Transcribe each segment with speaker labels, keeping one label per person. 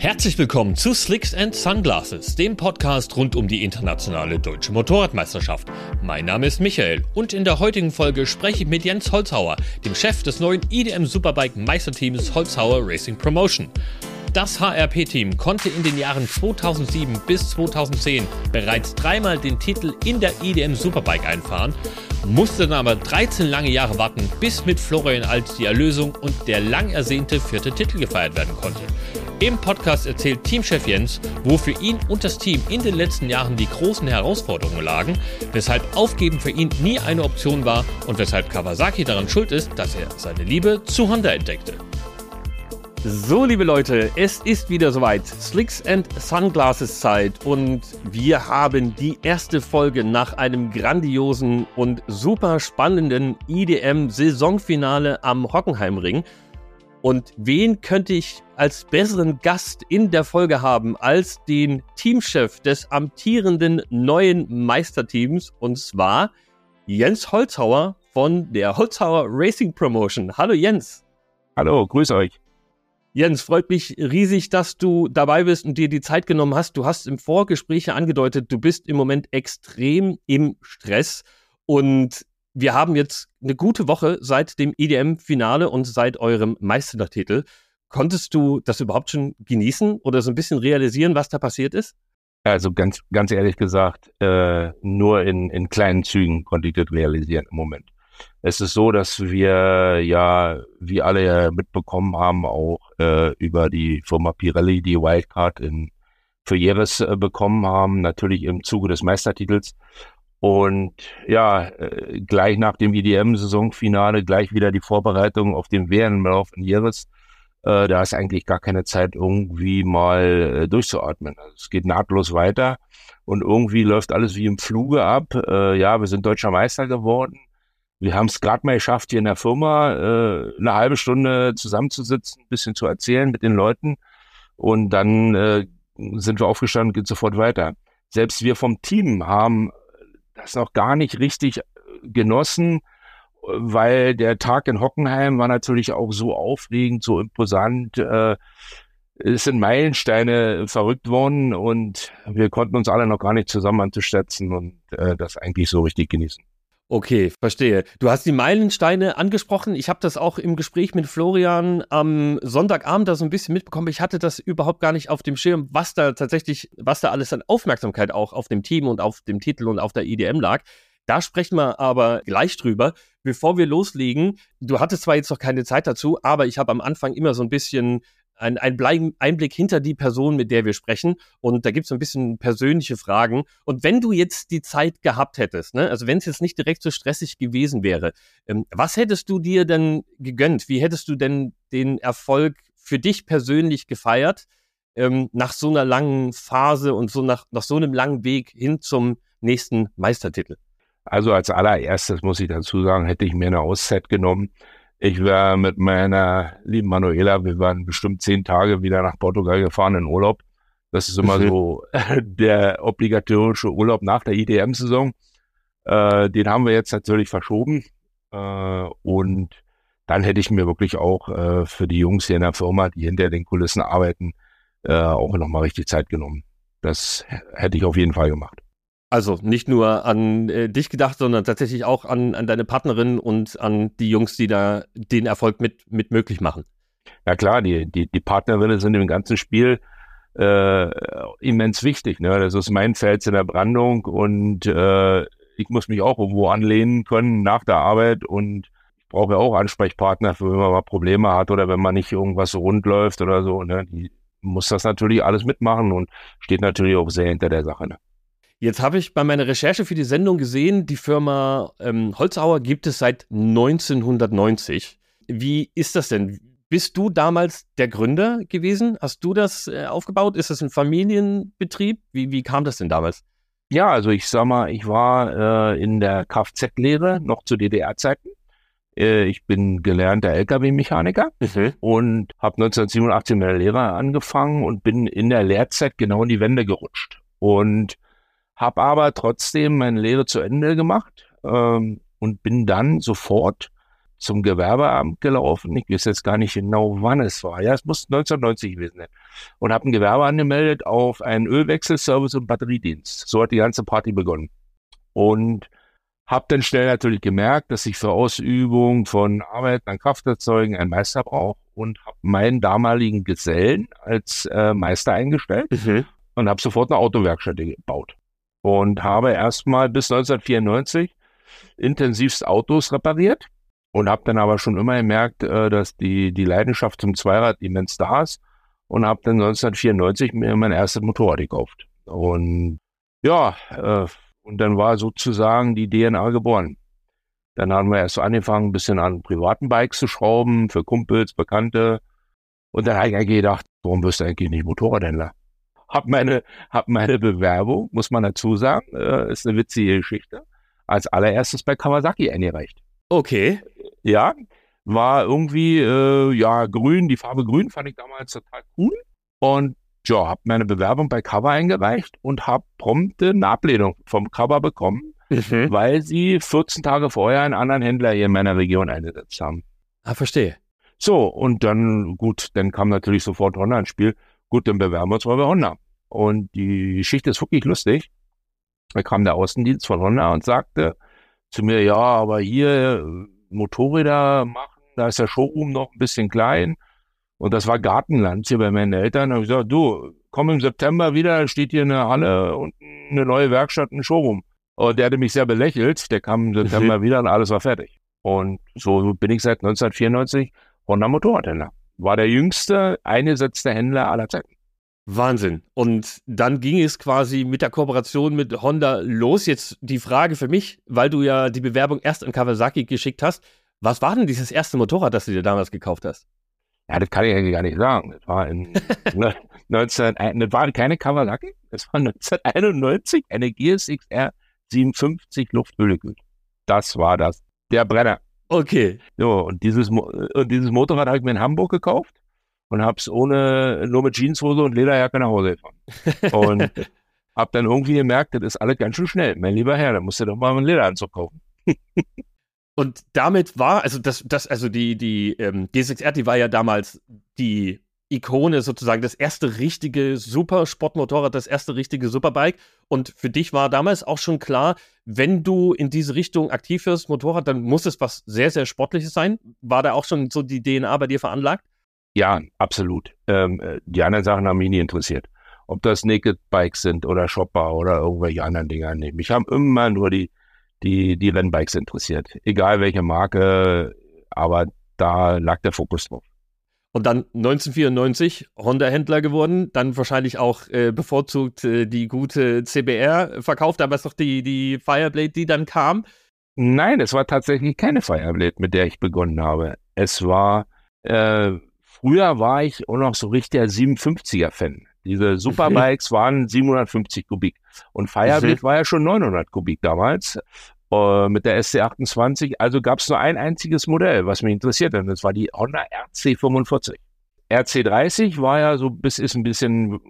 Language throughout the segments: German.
Speaker 1: Herzlich willkommen zu Slicks and Sunglasses, dem Podcast rund um die internationale deutsche Motorradmeisterschaft. Mein Name ist Michael und in der heutigen Folge spreche ich mit Jens Holzhauer, dem Chef des neuen IDM Superbike Meisterteams Holzhauer Racing Promotion. Das HRP-Team konnte in den Jahren 2007 bis 2010 bereits dreimal den Titel in der IDM Superbike einfahren, musste dann aber 13 lange Jahre warten, bis mit Florian Alt die Erlösung und der lang ersehnte vierte Titel gefeiert werden konnte. Im Podcast erzählt Teamchef Jens, wo für ihn und das Team in den letzten Jahren die großen Herausforderungen lagen, weshalb Aufgeben für ihn nie eine Option war und weshalb Kawasaki daran schuld ist, dass er seine Liebe zu Honda entdeckte. So, liebe Leute, es ist wieder soweit. Slicks and Sunglasses Zeit und wir haben die erste Folge nach einem grandiosen und super spannenden IDM Saisonfinale am Hockenheimring. Und wen könnte ich als besseren Gast in der Folge haben als den Teamchef des amtierenden neuen Meisterteams und zwar Jens Holzhauer von der Holzhauer Racing Promotion. Hallo Jens.
Speaker 2: Hallo, grüß euch.
Speaker 1: Jens, freut mich riesig, dass du dabei bist und dir die Zeit genommen hast. Du hast im Vorgespräch angedeutet, du bist im Moment extrem im Stress und wir haben jetzt eine gute Woche seit dem EDM-Finale und seit eurem Meistertitel. Konntest du das überhaupt schon genießen oder so ein bisschen realisieren, was da passiert ist?
Speaker 2: Also ganz, ganz ehrlich gesagt, äh, nur in, in kleinen Zügen konnte ich das realisieren im Moment. Es ist so, dass wir ja, wie alle mitbekommen haben, auch äh, über die Firma Pirelli die Wildcard in für Jerez äh, bekommen haben, natürlich im Zuge des Meistertitels. Und ja, äh, gleich nach dem IDM-Saisonfinale gleich wieder die Vorbereitung auf den WM-Lauf in Jerez. Äh, da ist eigentlich gar keine Zeit, irgendwie mal äh, durchzuatmen. Also es geht nahtlos weiter und irgendwie läuft alles wie im Fluge ab. Äh, ja, wir sind deutscher Meister geworden. Wir haben es gerade mal geschafft, hier in der Firma äh, eine halbe Stunde zusammenzusitzen, ein bisschen zu erzählen mit den Leuten. Und dann äh, sind wir aufgestanden, geht sofort weiter. Selbst wir vom Team haben das noch gar nicht richtig genossen, weil der Tag in Hockenheim war natürlich auch so aufregend, so imposant. Äh, es sind Meilensteine verrückt worden und wir konnten uns alle noch gar nicht zusammen an Tisch setzen und äh, das eigentlich so richtig genießen.
Speaker 1: Okay, verstehe. Du hast die Meilensteine angesprochen. Ich habe das auch im Gespräch mit Florian am Sonntagabend da so ein bisschen mitbekommen. Ich hatte das überhaupt gar nicht auf dem Schirm, was da tatsächlich, was da alles an Aufmerksamkeit auch auf dem Team und auf dem Titel und auf der IDM lag. Da sprechen wir aber gleich drüber. Bevor wir loslegen, du hattest zwar jetzt noch keine Zeit dazu, aber ich habe am Anfang immer so ein bisschen ein, ein Einblick hinter die Person, mit der wir sprechen. Und da gibt es ein bisschen persönliche Fragen. Und wenn du jetzt die Zeit gehabt hättest, ne, also wenn es jetzt nicht direkt so stressig gewesen wäre, ähm, was hättest du dir denn gegönnt? Wie hättest du denn den Erfolg für dich persönlich gefeiert ähm, nach so einer langen Phase und so nach, nach so einem langen Weg hin zum nächsten Meistertitel?
Speaker 2: Also als allererstes muss ich dazu sagen, hätte ich mir eine Auszeit genommen ich war mit meiner lieben Manuela, wir waren bestimmt zehn Tage wieder nach Portugal gefahren in Urlaub. Das ist immer mhm. so der obligatorische Urlaub nach der IDM-Saison. Äh, den haben wir jetzt natürlich verschoben. Äh, und dann hätte ich mir wirklich auch äh, für die Jungs hier in der Firma, die hinter den Kulissen arbeiten, äh, auch nochmal richtig Zeit genommen. Das hätte ich auf jeden Fall gemacht.
Speaker 1: Also nicht nur an äh, dich gedacht, sondern tatsächlich auch an, an deine Partnerin und an die Jungs, die da den Erfolg mit, mit möglich machen.
Speaker 2: Ja klar, die, die, die Partnerinnen sind im ganzen Spiel äh, immens wichtig. Ne? Das ist mein Feld in der Brandung und äh, ich muss mich auch irgendwo anlehnen können nach der Arbeit und ich brauche ja auch Ansprechpartner, für wenn man mal Probleme hat oder wenn man nicht irgendwas so rund läuft oder so. Ne? Die muss das natürlich alles mitmachen und steht natürlich auch sehr hinter der Sache. Ne?
Speaker 1: Jetzt habe ich bei meiner Recherche für die Sendung gesehen, die Firma ähm, Holzauer gibt es seit 1990. Wie ist das denn? Bist du damals der Gründer gewesen? Hast du das äh, aufgebaut? Ist das ein Familienbetrieb? Wie, wie kam das denn damals?
Speaker 2: Ja, also ich sag mal, ich war äh, in der Kfz-Lehre noch zu DDR-Zeiten. Äh, ich bin gelernter Lkw-Mechaniker mhm. und habe 1987 mit der Lehre angefangen und bin in der Lehrzeit genau in die Wände gerutscht. Und habe aber trotzdem meine Lehre zu Ende gemacht ähm, und bin dann sofort zum Gewerbeamt gelaufen. Ich weiß jetzt gar nicht genau, wann es war. Ja, es muss 1990 gewesen sein. Und habe ein Gewerbe angemeldet auf einen Ölwechselservice und Batteriedienst. So hat die ganze Party begonnen. Und habe dann schnell natürlich gemerkt, dass ich für Ausübung von Arbeit an Krafterzeugen einen Meister brauche und habe meinen damaligen Gesellen als äh, Meister eingestellt mhm. und habe sofort eine Autowerkstatt gebaut und habe erstmal bis 1994 intensivst Autos repariert und habe dann aber schon immer gemerkt, äh, dass die, die Leidenschaft zum Zweirad immens da ist und habe dann 1994 mir mein erstes Motorrad gekauft. Und ja, äh, und dann war sozusagen die DNA geboren. Dann haben wir erst so angefangen, ein bisschen an privaten Bikes zu schrauben, für Kumpels, Bekannte. Und dann habe ich eigentlich gedacht, warum wirst du eigentlich nicht Motorradhändler? Hab meine, hab meine Bewerbung, muss man dazu sagen, äh, ist eine witzige Geschichte, als allererstes bei Kawasaki eingereicht.
Speaker 1: Okay.
Speaker 2: Ja, war irgendwie, äh, ja, grün, die Farbe grün fand ich damals total cool. Und ja, habe meine Bewerbung bei Cover eingereicht und habe prompt eine Ablehnung vom Cover bekommen, mhm. weil sie 14 Tage vorher einen anderen Händler hier in meiner Region eingesetzt haben.
Speaker 1: Ah, verstehe.
Speaker 2: So, und dann, gut, dann kam natürlich sofort Honda ins Spiel. Gut, dann bewerben wir uns mal bei Honda. Und die Geschichte ist wirklich lustig. Da kam der Außendienst von Honda und sagte zu mir, ja, aber hier Motorräder machen, da ist der Showroom noch ein bisschen klein und das war Gartenland hier bei meinen Eltern. Da habe ich gesagt, du, komm im September wieder, steht hier eine Halle und eine neue Werkstatt, ein Showroom. Und der hatte mich sehr belächelt. Der kam im September mhm. wieder und alles war fertig. Und so bin ich seit 1994 Honda Motorradhändler. War der jüngste eingesetzte Händler aller Zeiten.
Speaker 1: Wahnsinn. Und dann ging es quasi mit der Kooperation mit Honda los. Jetzt die Frage für mich, weil du ja die Bewerbung erst an Kawasaki geschickt hast. Was war denn dieses erste Motorrad, das du dir damals gekauft hast?
Speaker 2: Ja, das kann ich eigentlich gar nicht sagen. Das war in 19, das war keine Kawasaki, das war 1991 eine GSX-R 57 Lufthüllekühl. Das war das. Der Brenner.
Speaker 1: Okay.
Speaker 2: So, und dieses, und dieses Motorrad habe ich mir in Hamburg gekauft und habe es ohne, nur mit Jeanshose und Lederjacke nach Hause gefahren. Und habe dann irgendwie gemerkt, das ist alles ganz schön schnell. Mein lieber Herr, da musst du doch mal einen Lederanzug kaufen.
Speaker 1: Und damit war, also das, das, also die, die ähm, D6R, die war ja damals die Ikone sozusagen, das erste richtige Supersportmotorrad, das erste richtige Superbike. Und für dich war damals auch schon klar, wenn du in diese Richtung aktiv wirst, Motorrad, dann muss es was sehr, sehr Sportliches sein. War da auch schon so die DNA bei dir veranlagt?
Speaker 2: Ja, absolut. Ähm, äh, die anderen Sachen haben mich nie interessiert. Ob das Naked Bikes sind oder Shopper oder irgendwelche anderen Dinger. Nee, mich haben immer nur die, die, die Rennbikes interessiert. Egal welche Marke, aber da lag der Fokus drauf.
Speaker 1: Und dann 1994 Honda-Händler geworden, dann wahrscheinlich auch äh, bevorzugt äh, die gute CBR verkauft, aber es ist doch die, die Fireblade, die dann kam.
Speaker 2: Nein, es war tatsächlich keine Fireblade, mit der ich begonnen habe. Es war, äh, früher war ich auch noch so richtig der 57er-Fan. Diese Superbikes waren 750 Kubik. Und Fireblade war ja schon 900 Kubik damals äh, mit der SC28. Also gab es nur ein einziges Modell, was mich interessiert hat. Das war die Honda RC45. RC30 war ja so bis ist ein bisschen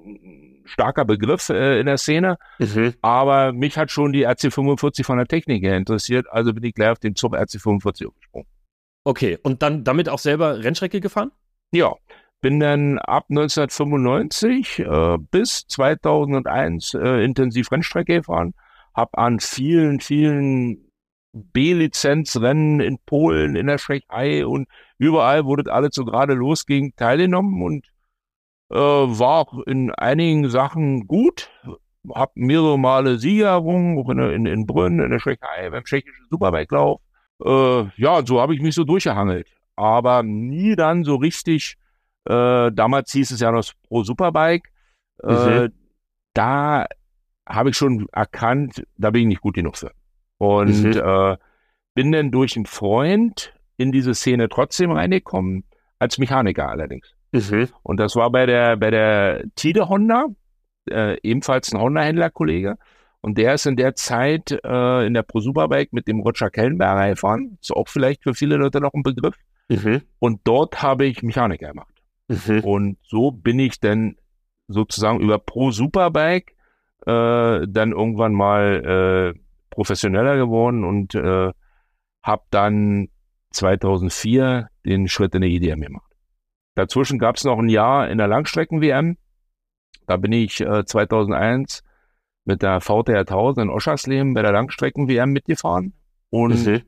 Speaker 2: starker Begriff äh, in der Szene, mhm. aber mich hat schon die RC45 von der Technik her interessiert, also bin ich gleich auf den Zug RC45 umgesprungen.
Speaker 1: Okay, und dann damit auch selber Rennstrecke gefahren?
Speaker 2: Ja, bin dann ab 1995 äh, bis 2001 äh, intensiv Rennstrecke gefahren, habe an vielen, vielen B-Lizenzrennen in Polen, in der Tschechei und überall, wo das alles so gerade losging, teilgenommen und äh, war auch in einigen Sachen gut, habe mehrere Male Sieger errungen, auch in, in, in Brünn, in der Tschechei, beim tschechischen Superbike-Lauf. Äh, ja, so habe ich mich so durchgehangelt, aber nie dann so richtig äh, damals hieß es ja noch Pro Superbike. Äh, mhm. Da habe ich schon erkannt, da bin ich nicht gut genug für. Und mhm. äh, bin dann durch einen Freund in diese Szene trotzdem reingekommen, als Mechaniker allerdings. Mhm. Und das war bei der, bei der Tide Honda, äh, ebenfalls ein Honda-Händlerkollege. Und der ist in der Zeit äh, in der Pro Superbike mit dem Roger Kellenberger gefahren. Ist auch vielleicht für viele Leute noch ein Begriff. Mhm. Und dort habe ich Mechaniker gemacht. Mhm. Und so bin ich dann sozusagen über Pro Superbike äh, dann irgendwann mal äh, professioneller geworden und äh, habe dann 2004 den Schritt in die IDM gemacht. Dazwischen gab es noch ein Jahr in der Langstrecken-WM. Da bin ich äh, 2001 mit der VTR 1000 in Oschersleben bei der Langstrecken-WM mitgefahren und mhm.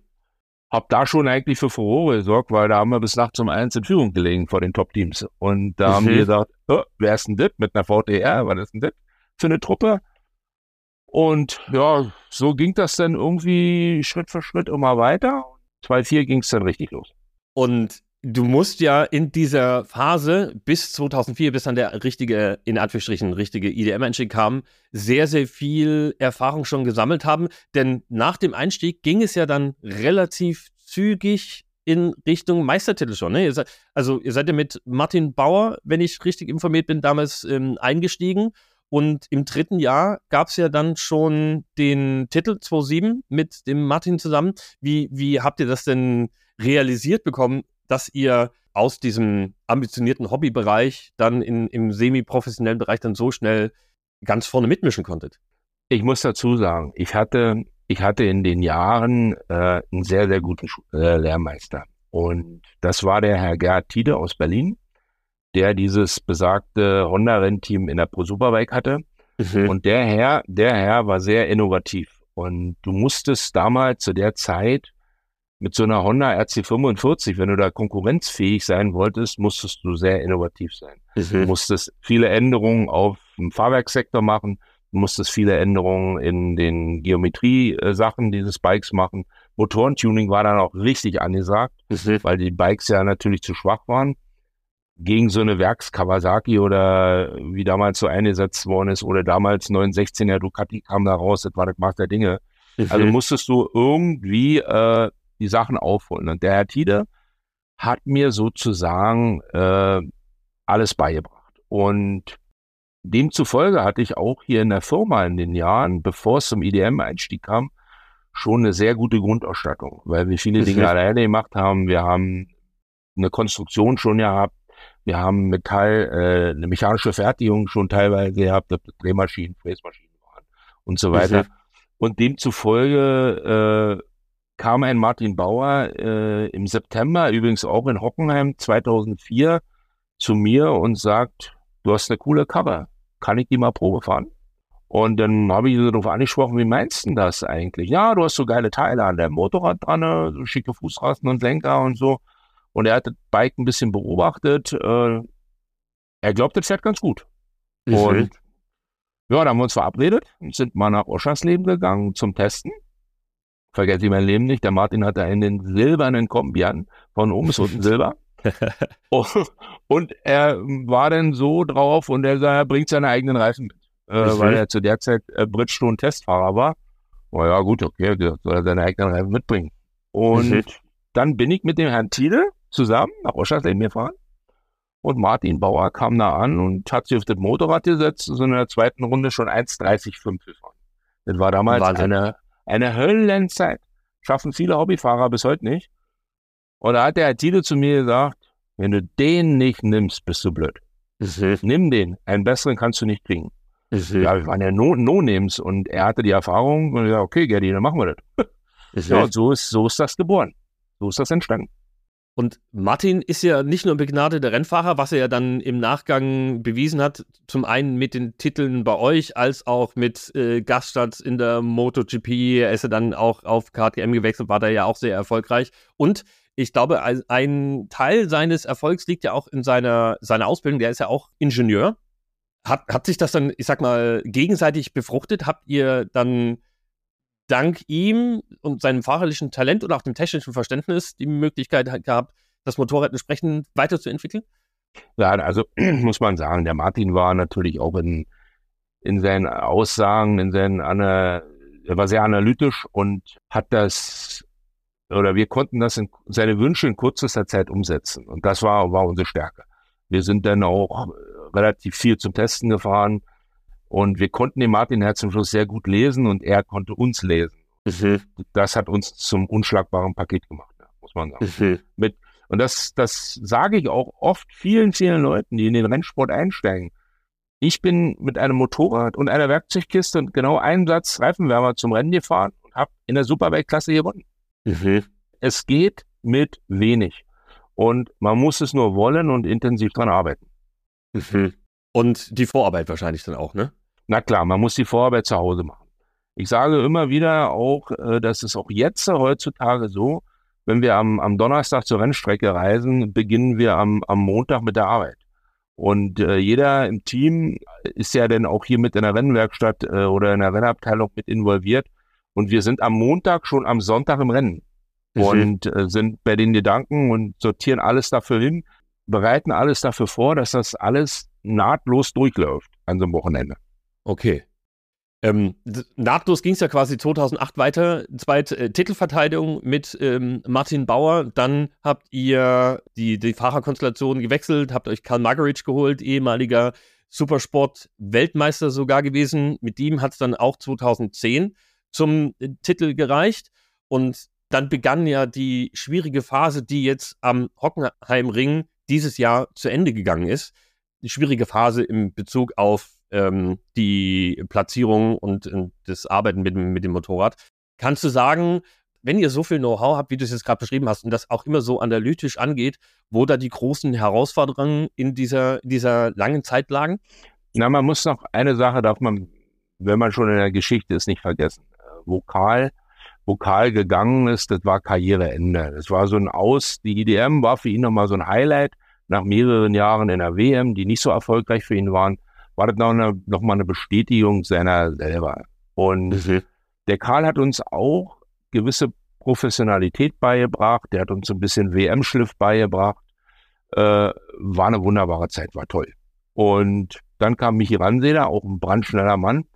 Speaker 2: habe da schon eigentlich für Furore gesorgt, weil da haben wir bis nachts um eins in Führung gelegen vor den Top-Teams. Und da mhm. haben die gesagt, oh, wer ist denn das mit einer VTR? Was ist denn das für eine Truppe? Und ja, so ging das dann irgendwie Schritt für Schritt immer weiter. 2.4 ging es dann richtig los.
Speaker 1: Und du musst ja in dieser Phase bis 2004, bis dann der richtige, in Anführungsstrichen, richtige IDM-Einstieg kam, sehr, sehr viel Erfahrung schon gesammelt haben. Denn nach dem Einstieg ging es ja dann relativ zügig in Richtung Meistertitel schon. Ne? Ihr seid, also ihr seid ja mit Martin Bauer, wenn ich richtig informiert bin, damals ähm, eingestiegen. Und im dritten Jahr gab es ja dann schon den Titel 2.7 mit dem Martin zusammen. Wie, wie habt ihr das denn realisiert bekommen, dass ihr aus diesem ambitionierten Hobbybereich dann in, im semi-professionellen Bereich dann so schnell ganz vorne mitmischen konntet?
Speaker 2: Ich muss dazu sagen, ich hatte, ich hatte in den Jahren äh, einen sehr, sehr guten äh, Lehrmeister. Und das war der Herr Gerhard Tiede aus Berlin der dieses besagte Honda-Rennteam in der Pro Superbike hatte. Mhm. Und der Herr, der Herr war sehr innovativ. Und du musstest damals zu der Zeit mit so einer Honda RC45, wenn du da konkurrenzfähig sein wolltest, musstest du sehr innovativ sein. Mhm. Du musstest viele Änderungen auf dem Fahrwerkssektor machen, du musstest viele Änderungen in den Geometrie-Sachen dieses Bikes machen. Motorentuning war dann auch richtig angesagt, mhm. weil die Bikes ja natürlich zu schwach waren gegen so eine Werks-Kawasaki oder wie damals so eingesetzt worden ist oder damals 916er Ducati kam da raus, das war das Maß der Dinge. Mhm. Also musstest du irgendwie äh, die Sachen aufholen. Und der Herr Tiede hat mir sozusagen äh, alles beigebracht. Und demzufolge hatte ich auch hier in der Firma in den Jahren, bevor es zum IDM-Einstieg kam, schon eine sehr gute Grundausstattung, weil wir viele Dinge alleine gemacht haben. Wir haben eine Konstruktion schon gehabt, wir haben Metall, äh, eine mechanische Fertigung schon teilweise gehabt, dass Drehmaschinen, Fräsmaschinen waren und so weiter. Und demzufolge äh, kam ein Martin Bauer äh, im September, übrigens auch in Hockenheim 2004, zu mir und sagt, du hast eine coole Cover, kann ich die mal Probe fahren? Und dann habe ich so darauf angesprochen, wie meinst du das eigentlich? Ja, du hast so geile Teile an deinem Motorrad dran, ne? so schicke Fußrasten und Lenker und so. Und er hat das Bike ein bisschen beobachtet. Äh, er glaubt, das fährt ganz gut. Mhm. Und ja, da haben wir uns verabredet und sind mal nach Oschersleben gegangen zum Testen. Vergesse ich mein Leben nicht. Der Martin hatte einen silbernen Kombi an, von oben bis unten Silber. und er war dann so drauf und er, er bringt seine eigenen Reifen mit, äh, weil er zu der Zeit äh, Bridgestone-Testfahrer war. Oh ja, gut, okay, soll er seine eigenen Reifen mitbringen. Und dann bin ich mit dem Herrn Thiele zusammen nach Oschersleben gefahren. Und Martin Bauer kam da an und hat sich auf das Motorrad gesetzt und so in der zweiten Runde schon 1,30,5 gefahren. Das war damals eine, eine Höllenzeit. Schaffen viele Hobbyfahrer bis heute nicht. Und da hat der Tide zu mir gesagt, wenn du den nicht nimmst, bist du blöd. Nimm den. Einen besseren kannst du nicht kriegen. Ja, wir waren ja No-Names no und er hatte die Erfahrung und ja, okay, Gerdi, dann machen wir das. Ja, und so ist, so ist das geboren. So ist das entstanden.
Speaker 1: Und Martin ist ja nicht nur ein begnadeter Rennfahrer, was er ja dann im Nachgang bewiesen hat, zum einen mit den Titeln bei euch, als auch mit äh, Gaststarts in der MotoGP. Er ist ja dann auch auf KTM gewechselt, war da ja auch sehr erfolgreich. Und ich glaube, ein Teil seines Erfolgs liegt ja auch in seiner, seiner Ausbildung. Der ist ja auch Ingenieur. Hat, hat sich das dann, ich sag mal, gegenseitig befruchtet? Habt ihr dann dank ihm und seinem fahrerlichen Talent oder auch dem technischen Verständnis die Möglichkeit gehabt, das Motorrad entsprechend weiterzuentwickeln?
Speaker 2: Ja, also muss man sagen, der Martin war natürlich auch in, in seinen Aussagen, in seinen, er war sehr analytisch und hat das, oder wir konnten das in, seine Wünsche in kürzester Zeit umsetzen. Und das war, war unsere Stärke. Wir sind dann auch relativ viel zum Testen gefahren, und wir konnten den Martin Herz zum Schluss sehr gut lesen und er konnte uns lesen. Mhm. Das hat uns zum unschlagbaren Paket gemacht, muss man sagen. Mhm. Mit, und das, das sage ich auch oft vielen, vielen Leuten, die in den Rennsport einsteigen. Ich bin mit einem Motorrad und einer Werkzeugkiste und genau einen Satz Reifenwärmer zum Rennen gefahren und habe in der Superweltklasse gewonnen. Mhm. Es geht mit wenig. Und man muss es nur wollen und intensiv dran arbeiten.
Speaker 1: Mhm. Und die Vorarbeit wahrscheinlich dann auch, ne?
Speaker 2: Na klar, man muss die Vorarbeit zu Hause machen. Ich sage immer wieder auch, äh, dass es auch jetzt heutzutage so, wenn wir am, am Donnerstag zur Rennstrecke reisen, beginnen wir am, am Montag mit der Arbeit. Und äh, jeder im Team ist ja dann auch hier mit in der Rennwerkstatt äh, oder in der Rennabteilung mit involviert. Und wir sind am Montag schon am Sonntag im Rennen mhm. und äh, sind bei den Gedanken und sortieren alles dafür hin, bereiten alles dafür vor, dass das alles nahtlos durchläuft an so einem Wochenende.
Speaker 1: Okay. Ähm, nahtlos ging es ja quasi 2008 weiter, zweite äh, Titelverteidigung mit ähm, Martin Bauer. Dann habt ihr die, die Fahrerkonstellation gewechselt, habt euch Karl Margaritsch geholt, ehemaliger Supersport-Weltmeister sogar gewesen. Mit ihm hat es dann auch 2010 zum äh, Titel gereicht. Und dann begann ja die schwierige Phase, die jetzt am Hockenheimring dieses Jahr zu Ende gegangen ist. Die schwierige Phase im Bezug auf ähm, die Platzierung und, und, das Arbeiten mit, mit dem Motorrad. Kannst du sagen, wenn ihr so viel Know-how habt, wie du es jetzt gerade beschrieben hast, und das auch immer so analytisch angeht, wo da die großen Herausforderungen in dieser, dieser langen Zeit lagen?
Speaker 2: Na, man muss noch eine Sache, darf man, wenn man schon in der Geschichte ist, nicht vergessen. Vokal, Vokal gegangen ist, das war Karriereende. Das war so ein Aus, die IDM war für ihn nochmal so ein Highlight nach mehreren Jahren in der WM, die nicht so erfolgreich für ihn waren war das noch, eine, noch mal eine Bestätigung seiner selber. Und mhm. der Karl hat uns auch gewisse Professionalität beigebracht, der hat uns ein bisschen WM-Schliff beigebracht. Äh, war eine wunderbare Zeit, war toll. Und dann kam Michi Ranseder, auch ein brandschneller Mann,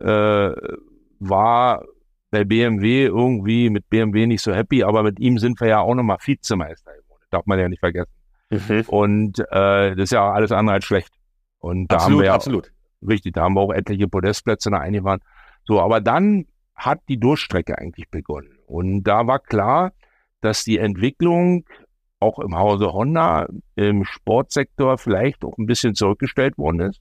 Speaker 2: äh, war bei BMW irgendwie mit BMW nicht so happy, aber mit ihm sind wir ja auch nochmal Vizemeister geworden. Darf man ja nicht vergessen. Mhm. Und äh, das ist ja auch alles andere als schlecht. Und da absolut, haben wir ja, absolut. Richtig, da haben wir auch etliche Podestplätze nach eingefahren. So, aber dann hat die Durchstrecke eigentlich begonnen. Und da war klar, dass die Entwicklung auch im Hause Honda im Sportsektor vielleicht auch ein bisschen zurückgestellt worden ist.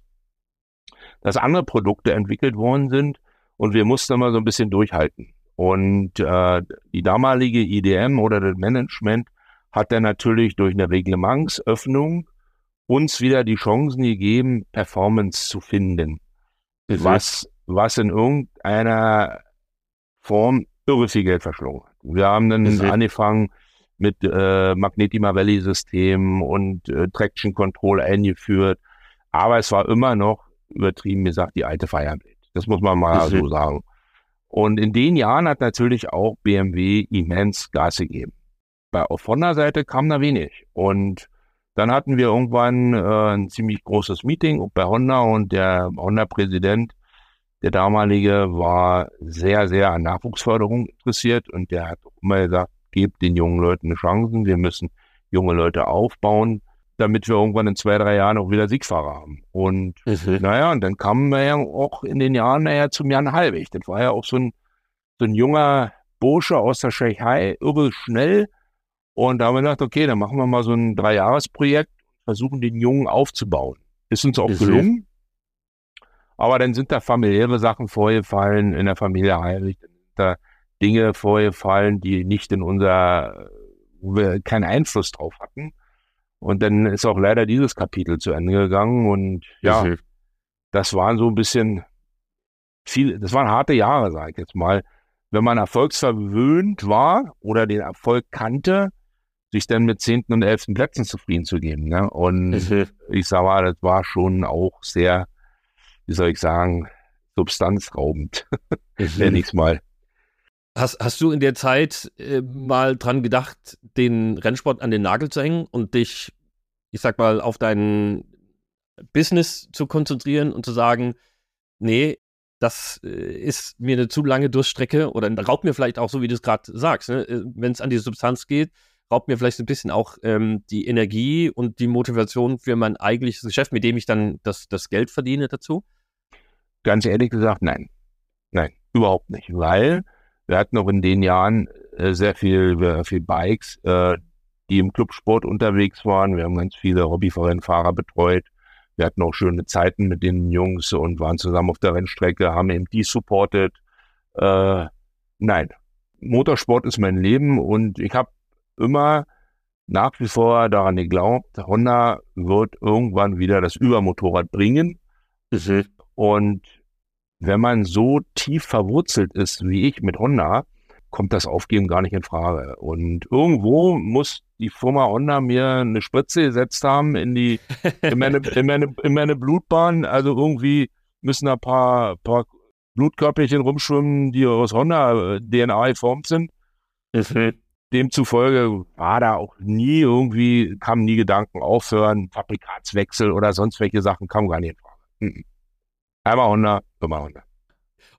Speaker 2: Dass andere Produkte entwickelt worden sind und wir mussten mal so ein bisschen durchhalten. Und äh, die damalige IDM oder das Management hat dann natürlich durch eine Reglementsöffnung uns wieder die Chancen gegeben, Performance zu finden, mhm. was, was in irgendeiner Form irre viel Geld verschlungen hat. Wir haben dann mhm. angefangen mit äh, Magnetima Valley System und äh, Traction Control eingeführt, aber es war immer noch übertrieben gesagt die alte Fireblade. Das muss man mal mhm. so sagen. Und in den Jahren hat natürlich auch BMW immens Gas gegeben. Bei auf Honda-Seite kam da wenig. Und dann hatten wir irgendwann äh, ein ziemlich großes Meeting bei Honda und der Honda-Präsident, der damalige, war sehr, sehr an Nachwuchsförderung interessiert und der hat immer gesagt, gebt den jungen Leuten eine Chance, wir müssen junge Leute aufbauen, damit wir irgendwann in zwei, drei Jahren auch wieder Siegfahrer haben. Und mhm. naja, und dann kamen wir ja auch in den Jahren naja zum Jan Halbig. Das war ja auch so ein, so ein junger Bursche aus der Tschechei, irre schnell, und da haben wir gedacht, okay, dann machen wir mal so ein Dreijahresprojekt, versuchen den Jungen aufzubauen. Ist uns auch gelungen. Aber dann sind da familiäre Sachen vorgefallen, in der Familie sind da Dinge vorgefallen, die nicht in unser, wo wir keinen Einfluss drauf hatten. Und dann ist auch leider dieses Kapitel zu Ende gegangen und ja, mhm. das waren so ein bisschen viel, das waren harte Jahre, sag ich jetzt mal. Wenn man erfolgsverwöhnt war oder den Erfolg kannte, sich dann mit zehnten und elften Plätzen zufrieden zu geben. Ne? Und mhm. ich sag mal, das war schon auch sehr, wie soll ich sagen, substanzraubend, mhm. nenne ich es mal.
Speaker 1: Hast, hast du in der Zeit äh, mal dran gedacht, den Rennsport an den Nagel zu hängen und dich, ich sag mal, auf dein Business zu konzentrieren und zu sagen, nee, das äh, ist mir eine zu lange Durststrecke oder raubt mir vielleicht auch so, wie du es gerade sagst, ne? Äh, wenn es an die Substanz geht, raubt mir vielleicht ein bisschen auch ähm, die Energie und die Motivation für mein eigentliches Geschäft, mit dem ich dann das, das Geld verdiene dazu?
Speaker 2: Ganz ehrlich gesagt, nein. Nein, überhaupt nicht. Weil wir hatten auch in den Jahren äh, sehr viel, äh, viel Bikes, äh, die im Clubsport unterwegs waren. Wir haben ganz viele Hobbyrennfahrer betreut. Wir hatten auch schöne Zeiten mit den Jungs und waren zusammen auf der Rennstrecke, haben eben die supportet. Äh, nein, Motorsport ist mein Leben und ich habe immer nach wie vor daran geglaubt, Honda wird irgendwann wieder das Übermotorrad bringen. Mhm. Und wenn man so tief verwurzelt ist wie ich mit Honda, kommt das Aufgeben gar nicht in Frage. Und irgendwo muss die Firma Honda mir eine Spritze gesetzt haben in die in meine, in meine, in meine Blutbahn. Also irgendwie müssen ein paar, paar Blutkörperchen rumschwimmen, die aus Honda äh, DNA geformt sind. Mhm. Demzufolge war da auch nie irgendwie, kamen nie Gedanken aufhören, Fabrikatswechsel oder sonst welche Sachen kamen gar nicht in Frage. Mhm. Einmal Honda, immer Honda.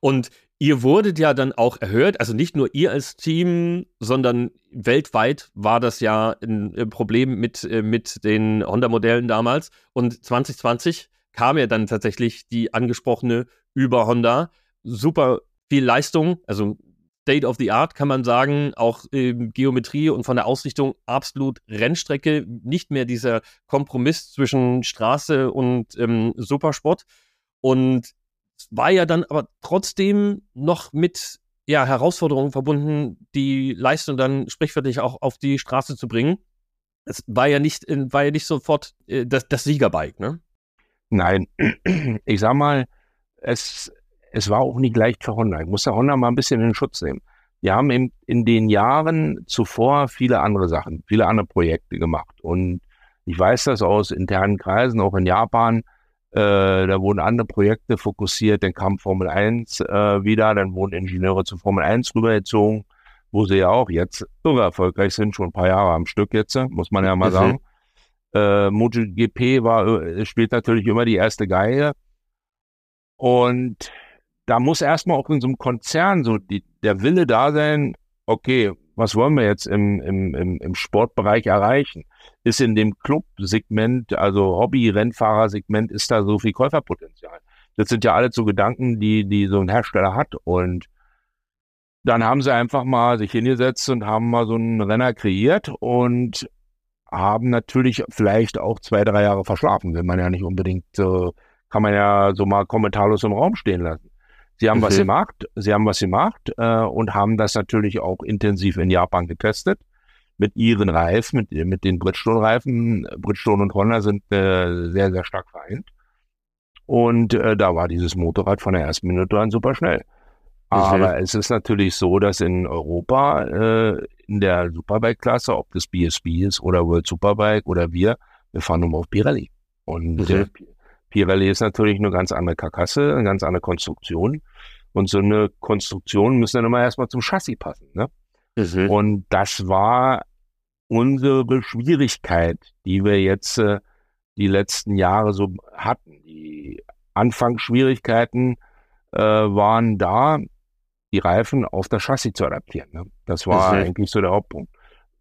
Speaker 1: Und ihr wurdet ja dann auch erhört, also nicht nur ihr als Team, sondern weltweit war das ja ein, ein Problem mit, äh, mit den Honda-Modellen damals. Und 2020 kam ja dann tatsächlich die angesprochene über Honda. Super viel Leistung, also State of the Art, kann man sagen. Auch ähm, Geometrie und von der Ausrichtung absolut Rennstrecke. Nicht mehr dieser Kompromiss zwischen Straße und ähm, Supersport. Und war ja dann aber trotzdem noch mit ja, Herausforderungen verbunden, die Leistung dann sprichwörtlich auch auf die Straße zu bringen. Es war ja nicht, war ja nicht sofort äh, das, das Siegerbike, ne?
Speaker 2: Nein, ich sag mal, es, es war auch nicht leicht für Honda. Ich muss der Honda mal ein bisschen in den Schutz nehmen. Wir haben in, in den Jahren zuvor viele andere Sachen, viele andere Projekte gemacht. Und ich weiß das aus internen Kreisen, auch in Japan. Äh, da wurden andere Projekte fokussiert, dann kam Formel 1 äh, wieder, dann wurden Ingenieure zu Formel 1 rübergezogen, wo sie ja auch jetzt sogar erfolgreich sind, schon ein paar Jahre am Stück jetzt, muss man ja mal mhm. sagen. Äh, MotoGP war, äh, spielt natürlich immer die erste Geige. Und da muss erstmal auch in so einem Konzern so die, der Wille da sein, okay, was wollen wir jetzt im, im, im, im Sportbereich erreichen? Ist in dem Club-Segment, also Hobby-Rennfahrer-Segment, ist da so viel Käuferpotenzial? Das sind ja alle so Gedanken, die, die so ein Hersteller hat. Und dann haben sie einfach mal sich hingesetzt und haben mal so einen Renner kreiert und haben natürlich vielleicht auch zwei, drei Jahre verschlafen, will man ja nicht unbedingt, äh, kann man ja so mal kommentarlos im Raum stehen lassen. Sie haben mhm. was gemacht, sie haben was gemacht äh, und haben das natürlich auch intensiv in Japan getestet mit ihren Reifen, mit, mit den Bridgestone-Reifen. Bridgestone und Honda sind äh, sehr, sehr stark vereint. Und äh, da war dieses Motorrad von der ersten Minute an super schnell. Aber mhm. es ist natürlich so, dass in Europa äh, in der Superbike-Klasse, ob das BSB ist oder World Superbike oder wir, wir fahren nur auf Pirelli. Und mhm. Pirelli ist natürlich eine ganz andere Karkasse, eine ganz andere Konstruktion. Und so eine Konstruktion müssen dann immer erstmal zum Chassis passen. Ne? Mhm. Und das war unsere Schwierigkeit, die wir jetzt äh, die letzten Jahre so hatten. Die Anfangsschwierigkeiten äh, waren da, die Reifen auf das Chassis zu adaptieren. Ne? Das war mhm. eigentlich so der Hauptpunkt.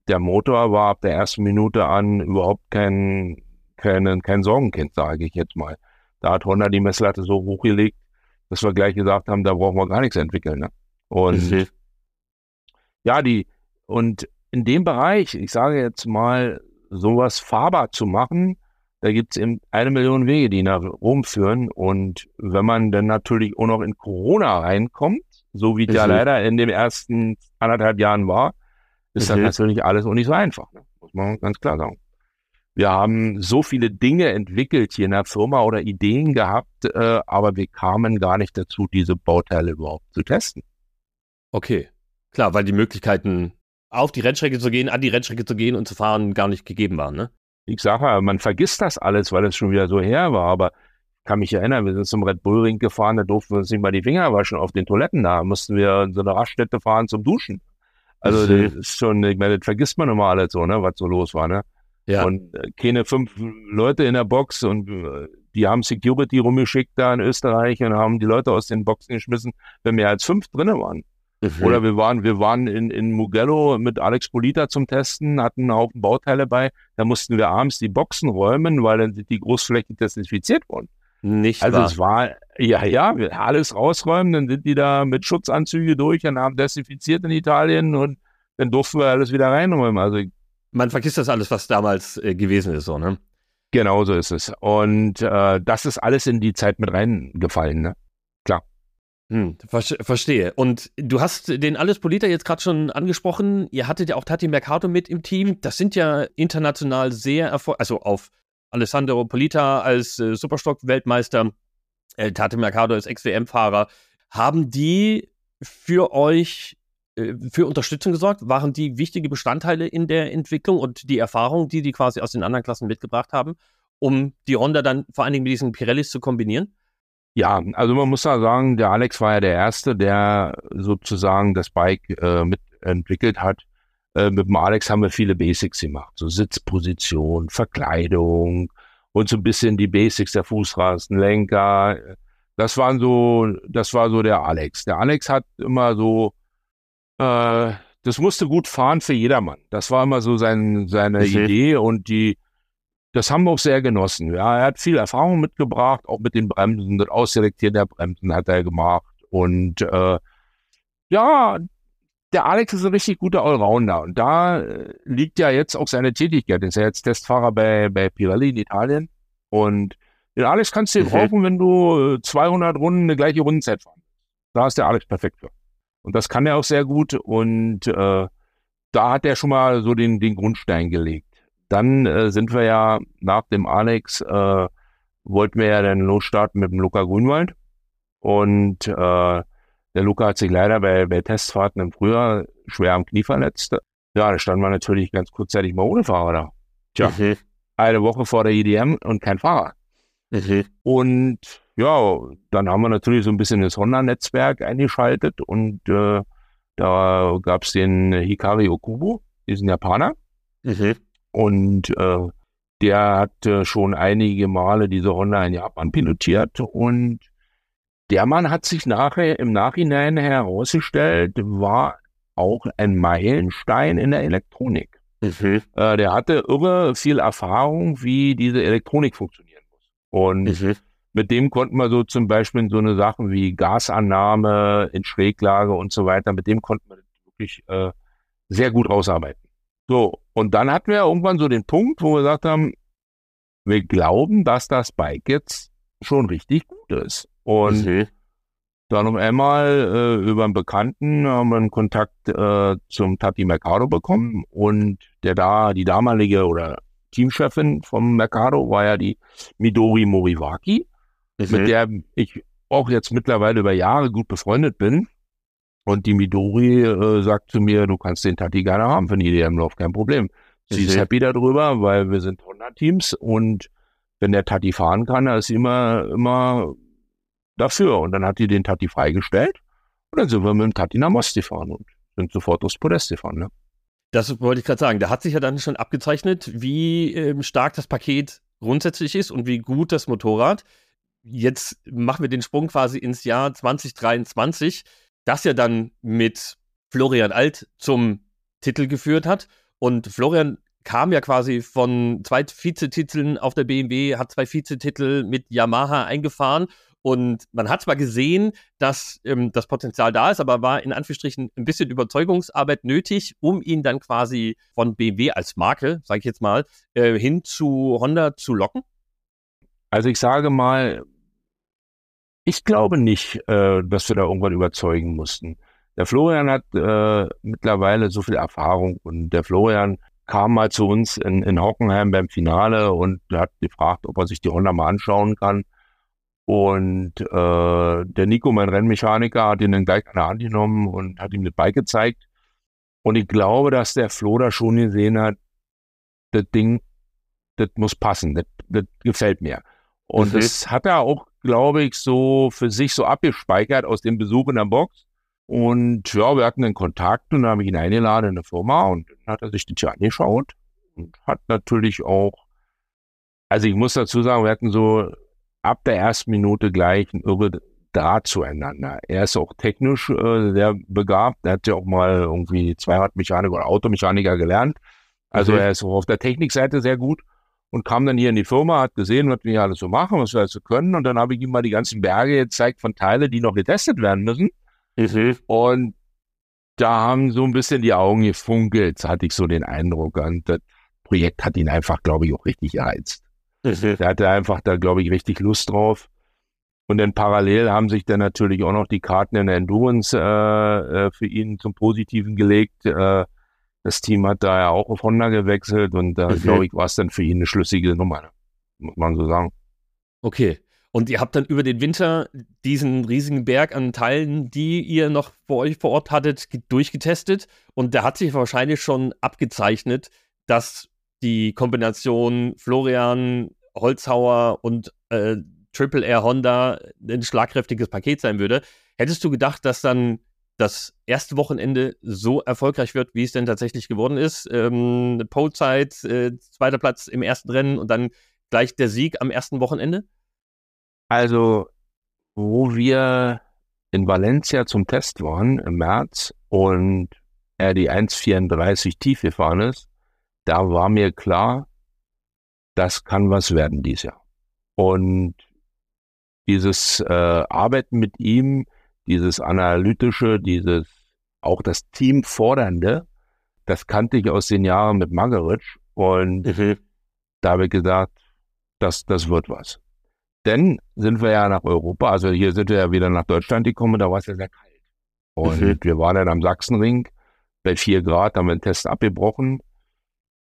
Speaker 2: Der Motor war ab der ersten Minute an überhaupt kein kein, kein Sorgenkind, sage ich jetzt mal. Da hat Honda die Messlatte so hochgelegt, dass wir gleich gesagt haben, da brauchen wir gar nichts entwickeln. Ne? Und mhm. ja, die, und in dem Bereich, ich sage jetzt mal, sowas fahrbar zu machen, da gibt es eben eine Million Wege, die nach Rom führen. Und wenn man dann natürlich auch noch in Corona reinkommt, so wie es ja leider in den ersten anderthalb Jahren war, ist mhm. das natürlich alles auch nicht so einfach. Ne? Muss man ganz klar sagen. Wir haben so viele Dinge entwickelt hier in der Firma oder Ideen gehabt, äh, aber wir kamen gar nicht dazu, diese Bauteile überhaupt zu testen.
Speaker 1: Okay, klar, weil die Möglichkeiten auf die Rennstrecke zu gehen, an die Rennstrecke zu gehen und zu fahren gar nicht gegeben waren, ne?
Speaker 2: Ich sage ja, man vergisst das alles, weil es schon wieder so her war, aber ich kann mich erinnern, wir sind zum Red Bull Ring gefahren, da durften wir uns nicht mal die Finger waschen auf den Toiletten, da mussten wir in so eine Raststätte fahren zum Duschen. Also mhm. das ist schon, ich meine, das vergisst man immer alles so, ne, was so los war, ne? Ja. Und äh, keine fünf Leute in der Box und äh, die haben Security rumgeschickt da in Österreich und haben die Leute aus den Boxen geschmissen, wenn mehr als fünf drinnen waren. Mhm. Oder wir waren, wir waren in, in Mugello mit Alex Polita zum Testen, hatten einen Haufen Bauteile bei. Da mussten wir abends die Boxen räumen, weil dann sind die großflächig desinfiziert worden.
Speaker 1: Nicht
Speaker 2: also
Speaker 1: wahr.
Speaker 2: es war, ja, ja, alles rausräumen, dann sind die da mit Schutzanzüge durch und haben desinfiziert in Italien und dann durften wir alles wieder reinräumen. Also
Speaker 1: man vergisst das alles, was damals äh, gewesen ist, so, ne?
Speaker 2: Genau so ist es. Und äh, das ist alles in die Zeit mit reingefallen, ne? Klar.
Speaker 1: Hm, verstehe. Und du hast den Alles Polita jetzt gerade schon angesprochen. Ihr hattet ja auch Tati Mercado mit im Team. Das sind ja international sehr erfolgreich, also auf Alessandro Polita als äh, Superstock-Weltmeister, äh, Tati Mercado als Ex-WM-Fahrer. Haben die für euch für Unterstützung gesorgt? Waren die wichtige Bestandteile in der Entwicklung und die Erfahrung, die die quasi aus den anderen Klassen mitgebracht haben, um die Honda dann vor allen Dingen mit diesen Pirellis zu kombinieren?
Speaker 2: Ja, also man muss da sagen, der Alex war ja der Erste, der sozusagen das Bike äh, mitentwickelt hat. Äh, mit dem Alex haben wir viele Basics gemacht, so Sitzposition, Verkleidung und so ein bisschen die Basics der Fußrasten, Lenker. Das waren so, das war so der Alex. Der Alex hat immer so, äh, das musste gut fahren für jedermann. Das war immer so sein, seine mhm. Idee und die das haben wir auch sehr genossen. Ja, er hat viel Erfahrung mitgebracht, auch mit den Bremsen, das Ausselektieren der Bremsen hat er gemacht. Und äh, ja, der Alex ist ein richtig guter Allrounder. Und da äh, liegt ja jetzt auch seine Tätigkeit. Er ist ja jetzt Testfahrer bei, bei Pirelli in Italien. Und den Alex kannst du mhm. brauchen, wenn du 200 äh, Runden eine gleiche Rundenzeit fahren. Da ist der Alex perfekt für. Und das kann er auch sehr gut. Und äh, da hat er schon mal so den, den Grundstein gelegt. Dann äh, sind wir ja nach dem Alex, äh, wollten wir ja dann losstarten mit dem Luca Grünwald. Und äh, der Luca hat sich leider bei, bei Testfahrten im Frühjahr schwer am Knie verletzt. Ja, da stand man natürlich ganz kurzzeitig mal ohne Fahrer da. Tja, mhm. eine Woche vor der IDM und kein Fahrer. Mhm. Und ja, dann haben wir natürlich so ein bisschen das Honda-Netzwerk eingeschaltet und äh, da gab es den Hikari Okubo, diesen Japaner. Mhm. Und äh, der hat äh, schon einige Male diese Honda in Japan pilotiert und der Mann hat sich nachher im Nachhinein herausgestellt, war auch ein Meilenstein in der Elektronik. Mhm. Äh, der hatte irre viel Erfahrung, wie diese Elektronik funktionieren muss. Und mhm. mit dem konnten wir so zum Beispiel so eine Sachen wie Gasannahme in Schräglage und so weiter, mit dem konnten wir wirklich äh, sehr gut rausarbeiten. So, und dann hatten wir irgendwann so den Punkt, wo wir gesagt haben, wir glauben, dass das Bike jetzt schon richtig gut ist. Und mhm. dann auf einmal äh, über einen Bekannten haben wir einen Kontakt äh, zum Tati Mercado bekommen und der da, die damalige oder Teamchefin vom Mercado war ja die Midori Moriwaki, mhm. mit der ich auch jetzt mittlerweile über Jahre gut befreundet bin. Und die Midori äh, sagt zu mir, du kannst den Tati gerne haben für den EDM-Lauf, kein Problem. Sie mhm. ist happy darüber, weil wir sind 100 Teams und wenn der Tati fahren kann, dann ist sie immer, immer dafür. Und dann hat die den Tati freigestellt und dann sind wir mit dem Tati nach Most gefahren und sind sofort aufs Podest gefahren. Ne?
Speaker 1: Das wollte ich gerade sagen. Da hat sich ja dann schon abgezeichnet, wie ähm, stark das Paket grundsätzlich ist und wie gut das Motorrad. Jetzt machen wir den Sprung quasi ins Jahr 2023 das ja dann mit Florian Alt zum Titel geführt hat. Und Florian kam ja quasi von zwei Vizetiteln auf der BMW, hat zwei Vizetitel mit Yamaha eingefahren. Und man hat zwar gesehen, dass ähm, das Potenzial da ist, aber war in Anführungsstrichen ein bisschen Überzeugungsarbeit nötig, um ihn dann quasi von BMW als Marke, sage ich jetzt mal, äh, hin zu Honda zu locken?
Speaker 2: Also ich sage mal, ich glaube nicht, äh, dass wir da irgendwann überzeugen mussten. Der Florian hat äh, mittlerweile so viel Erfahrung und der Florian kam mal zu uns in, in Hockenheim beim Finale und hat gefragt, ob er sich die Honda mal anschauen kann. Und äh, der Nico, mein Rennmechaniker, hat ihn dann gleich an der Hand genommen und hat ihm das Bike gezeigt. Und ich glaube, dass der Flo da schon gesehen hat, das Ding, das muss passen, das, das gefällt mir. Und mhm. das hat er auch glaube ich, so für sich so abgespeichert aus dem Besuch in der Box. Und ja, wir hatten einen Kontakt und dann habe ich ihn eingeladen in eine Firma und dann hat er sich das hier angeschaut und hat natürlich auch, also ich muss dazu sagen, wir hatten so ab der ersten Minute gleich ein irre Draht zueinander. Er ist auch technisch äh, sehr begabt. Er hat ja auch mal irgendwie Zweiradmechaniker oder Automechaniker gelernt. Also mhm. er ist auch auf der Technikseite sehr gut und kam dann hier in die Firma, hat gesehen, was wir hier alles so machen, was wir alles so können. Und dann habe ich ihm mal die ganzen Berge gezeigt von Teile, die noch getestet werden müssen. Mhm. Und da haben so ein bisschen die Augen gefunkelt, hatte ich so den Eindruck. Und das Projekt hat ihn einfach, glaube ich, auch richtig gereizt. Mhm. Der hatte einfach da, glaube ich, richtig Lust drauf. Und dann parallel haben sich dann natürlich auch noch die Karten in der Endurance äh, äh, für ihn zum Positiven gelegt. Äh, das Team hat da ja auch auf Honda gewechselt und da, mhm. glaube ich, war es dann für ihn eine schlüssige Nummer, muss man so sagen.
Speaker 1: Okay. Und ihr habt dann über den Winter diesen riesigen Berg an Teilen, die ihr noch vor euch vor Ort hattet, durchgetestet. Und da hat sich wahrscheinlich schon abgezeichnet, dass die Kombination Florian, Holzhauer und äh, Triple Air Honda ein schlagkräftiges Paket sein würde. Hättest du gedacht, dass dann das erste Wochenende so erfolgreich wird, wie es denn tatsächlich geworden ist? Ähm, Polezeit, äh, zweiter Platz im ersten Rennen und dann gleich der Sieg am ersten Wochenende?
Speaker 2: Also, wo wir in Valencia zum Test waren im März und er die 1,34 tief gefahren ist, da war mir klar, das kann was werden dieses Jahr. Und dieses äh, Arbeiten mit ihm, dieses analytische, dieses auch das Team fordernde, das kannte ich aus den Jahren mit Magaritsch und mhm. da habe ich gesagt, das, das wird was. Denn sind wir ja nach Europa, also hier sind wir ja wieder nach Deutschland gekommen, da war es ja sehr kalt. Und mhm. wir waren dann am Sachsenring bei vier Grad, haben wir den Test abgebrochen.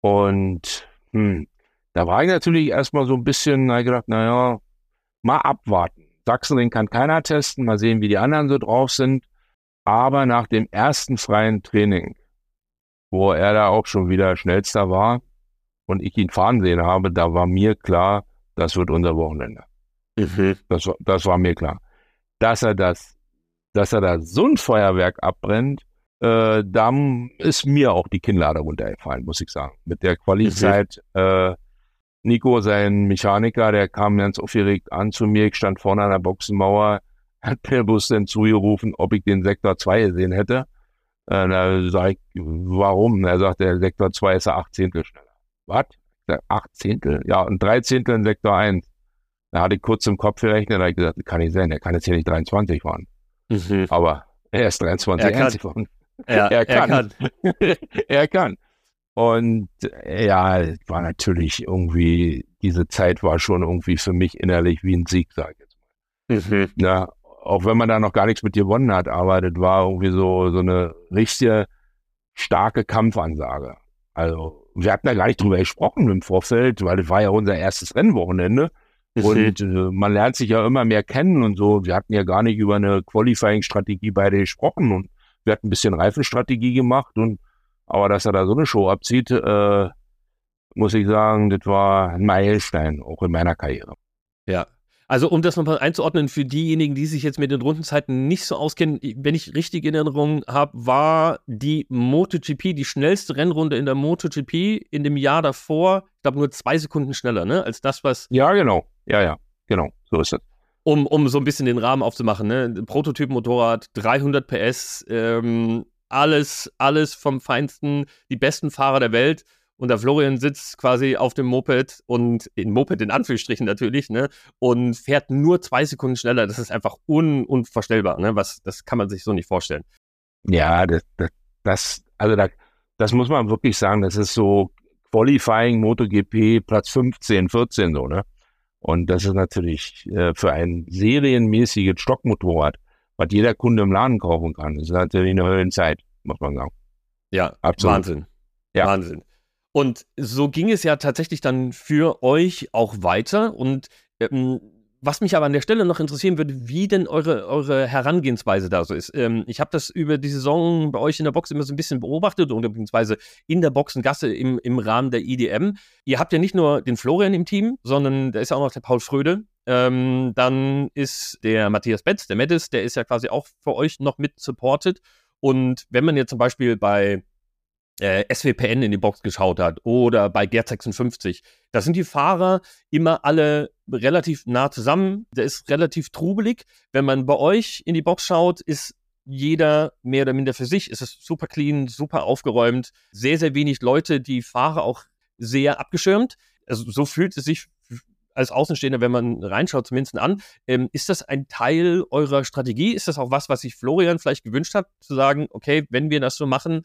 Speaker 2: Und hm, da war ich natürlich erstmal so ein bisschen, na, gedacht, naja, mal abwarten. Sachsenring kann keiner testen, mal sehen, wie die anderen so drauf sind. Aber nach dem ersten freien Training, wo er da auch schon wieder schnellster war und ich ihn fahren sehen habe, da war mir klar, das wird unser Wochenende. Mhm. Das, das war mir klar. Dass er das, dass er da so ein Feuerwerk abbrennt, äh, da ist mir auch die Kinnlade runtergefallen, muss ich sagen. Mit der Qualität, mhm. äh, Nico, sein Mechaniker, der kam ganz aufgeregt an zu mir. Ich stand vorne an der Boxenmauer, hat mir bloß dann zugerufen, ob ich den Sektor 2 gesehen hätte. Äh, da sage ich, warum? Er sagt, der Sektor 2 ist ja acht Zehntel schneller. Was? Acht Zehntel? Ja, und drei Zehntel in Sektor 1. Da hatte ich kurz im Kopf gerechnet, da habe ich gesagt, kann nicht sein, der kann jetzt hier nicht 23 fahren. Mhm. Aber er ist 23
Speaker 1: er kann. Er, er kann. Er kann.
Speaker 2: er kann. Und ja, war natürlich irgendwie, diese Zeit war schon irgendwie für mich innerlich wie ein Sieg, sag ich jetzt mal. Mhm. Ja, auch wenn man da noch gar nichts mit gewonnen hat, aber das war irgendwie so, so eine richtige starke Kampfansage. Also, wir hatten da gar nicht drüber gesprochen im Vorfeld, weil das war ja unser erstes Rennwochenende. Mhm. Und äh, man lernt sich ja immer mehr kennen und so. Wir hatten ja gar nicht über eine Qualifying-Strategie beide gesprochen und wir hatten ein bisschen Reifenstrategie gemacht und aber dass er da so eine Show abzieht, äh, muss ich sagen, das war ein Meilenstein, auch in meiner Karriere.
Speaker 1: Ja. Also um das nochmal einzuordnen, für diejenigen, die sich jetzt mit den Rundenzeiten nicht so auskennen, wenn ich richtig in Erinnerung habe, war die MotoGP die schnellste Rennrunde in der MotoGP in dem Jahr davor, ich glaube nur zwei Sekunden schneller, ne, als das, was.
Speaker 2: Ja, genau. Ja, ja, genau. So ist es.
Speaker 1: Um, um so ein bisschen den Rahmen aufzumachen, ne? Prototyp-Motorrad, 300 PS, ähm, alles, alles vom Feinsten, die besten Fahrer der Welt. Und der Florian sitzt quasi auf dem Moped und in Moped in Anführungsstrichen natürlich, ne? Und fährt nur zwei Sekunden schneller. Das ist einfach un unvorstellbar, ne? Was, das kann man sich so nicht vorstellen.
Speaker 2: Ja, das, das, also da, das muss man wirklich sagen, das ist so Qualifying MotoGP Platz 15, 14 so, ne? Und das ist natürlich äh, für ein serienmäßiges Stockmotorrad was jeder Kunde im Laden kaufen kann. Das ist natürlich eine Höllenzeit, muss man sagen.
Speaker 1: Ja, Absolut. Wahnsinn. Ja. Wahnsinn. Und so ging es ja tatsächlich dann für euch auch weiter. Und ähm, was mich aber an der Stelle noch interessieren würde, wie denn eure, eure Herangehensweise da so ist. Ähm, ich habe das über die Saison bei euch in der Box immer so ein bisschen beobachtet oder beziehungsweise in der Boxengasse im, im Rahmen der IDM. Ihr habt ja nicht nur den Florian im Team, sondern da ist ja auch noch der Paul Fröde, ähm, dann ist der Matthias Betz, der Mettis, der ist ja quasi auch für euch noch mit supported. Und wenn man jetzt zum Beispiel bei äh, SWPN in die Box geschaut hat oder bei Gerd 56, da sind die Fahrer immer alle relativ nah zusammen. Der ist relativ trubelig. Wenn man bei euch in die Box schaut, ist jeder mehr oder minder für sich. Es ist super clean, super aufgeräumt, sehr, sehr wenig Leute, die Fahrer auch sehr abgeschirmt. Also so fühlt es sich als Außenstehender, wenn man reinschaut, zumindest an. Ähm, ist das ein Teil eurer Strategie? Ist das auch was, was sich Florian vielleicht gewünscht hat, zu sagen, okay, wenn wir das so machen,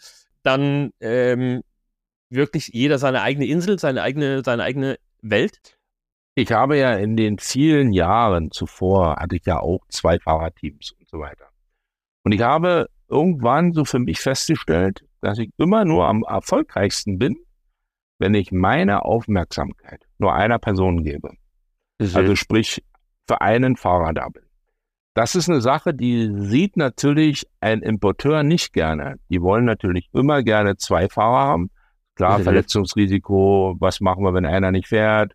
Speaker 1: dann ähm, wirklich jeder seine eigene Insel, seine eigene, seine eigene Welt?
Speaker 2: ich habe ja in den vielen Jahren zuvor, hatte ich ja auch zwei Fahrradteams und so weiter. Und ich habe irgendwann so für mich festgestellt, dass ich immer nur am erfolgreichsten bin, wenn ich meine Aufmerksamkeit nur einer Person gebe. Also sprich, für einen Fahrer da bin. Das ist eine Sache, die sieht natürlich ein Importeur nicht gerne. Die wollen natürlich immer gerne zwei Fahrer haben. Klar. Verletzungsrisiko, was machen wir, wenn einer nicht fährt,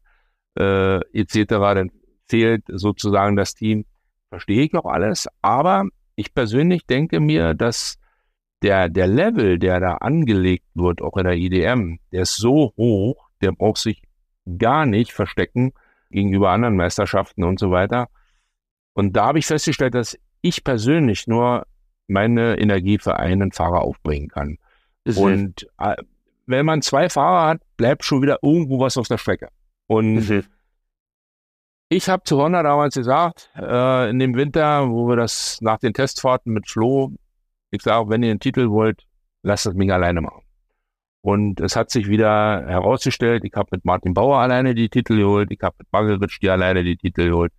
Speaker 2: äh, etc. Dann fehlt sozusagen das Team. Verstehe ich auch alles. Aber ich persönlich denke mir, dass der, der Level, der da angelegt wird, auch in der IDM, der ist so hoch, der braucht sich gar nicht verstecken gegenüber anderen Meisterschaften und so weiter. Und da habe ich festgestellt, dass ich persönlich nur meine Energie für einen Fahrer aufbringen kann. Ist und äh, wenn man zwei Fahrer hat, bleibt schon wieder irgendwo was auf der Strecke. Und ich habe zu Honda damals gesagt, äh, in dem Winter, wo wir das nach den Testfahrten mit Flo, ich sage, wenn ihr den Titel wollt, lasst es mich alleine machen. Und es hat sich wieder herausgestellt, ich habe mit Martin Bauer alleine die Titel geholt, ich habe mit Bageritsch die alleine die Titel geholt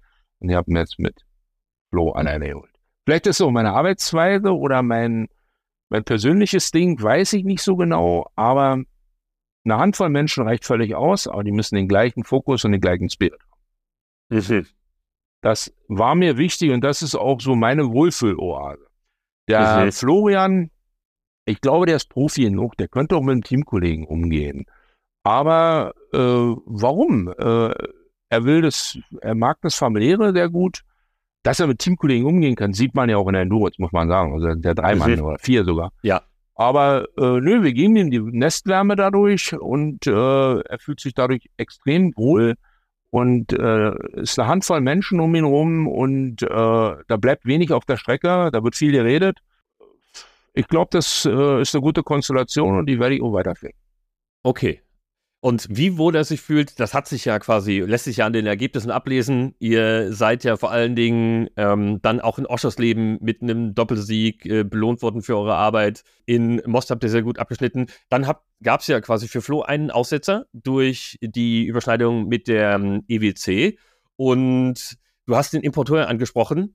Speaker 2: und ich habe mir jetzt mit Flo alleine geholt. Vielleicht ist so meine Arbeitsweise oder mein, mein persönliches Ding, weiß ich nicht so genau, aber eine Handvoll Menschen reicht völlig aus, aber die müssen den gleichen Fokus und den gleichen Spirit haben. Mhm. Das war mir wichtig und das ist auch so meine Wohlfühloase. Der mhm. Florian, ich glaube, der ist Profi genug, der könnte auch mit einem Teamkollegen umgehen. Aber äh, warum? Äh, er will das, er mag das Familiäre sehr gut. Dass er mit Teamkollegen umgehen kann, sieht man ja auch in der Endurance, muss man sagen. Also der Dreimann mhm. oder vier sogar.
Speaker 1: Ja.
Speaker 2: Aber äh, nö, wir geben ihm die Nestwärme dadurch und äh, er fühlt sich dadurch extrem wohl und äh, ist eine Handvoll Menschen um ihn rum und äh, da bleibt wenig auf der Strecke, da wird viel geredet. Ich glaube, das äh, ist eine gute Konstellation und die werde ich auch weiterführen.
Speaker 1: Okay, und wie wohl er sich fühlt, das hat sich ja quasi, lässt sich ja an den Ergebnissen ablesen. Ihr seid ja vor allen Dingen ähm, dann auch in Oschersleben mit einem Doppelsieg äh, belohnt worden für eure Arbeit. In Most habt ihr sehr gut abgeschnitten. Dann gab es ja quasi für Flo einen Aussetzer durch die Überschneidung mit der ähm, EWC. Und du hast den Importeur angesprochen.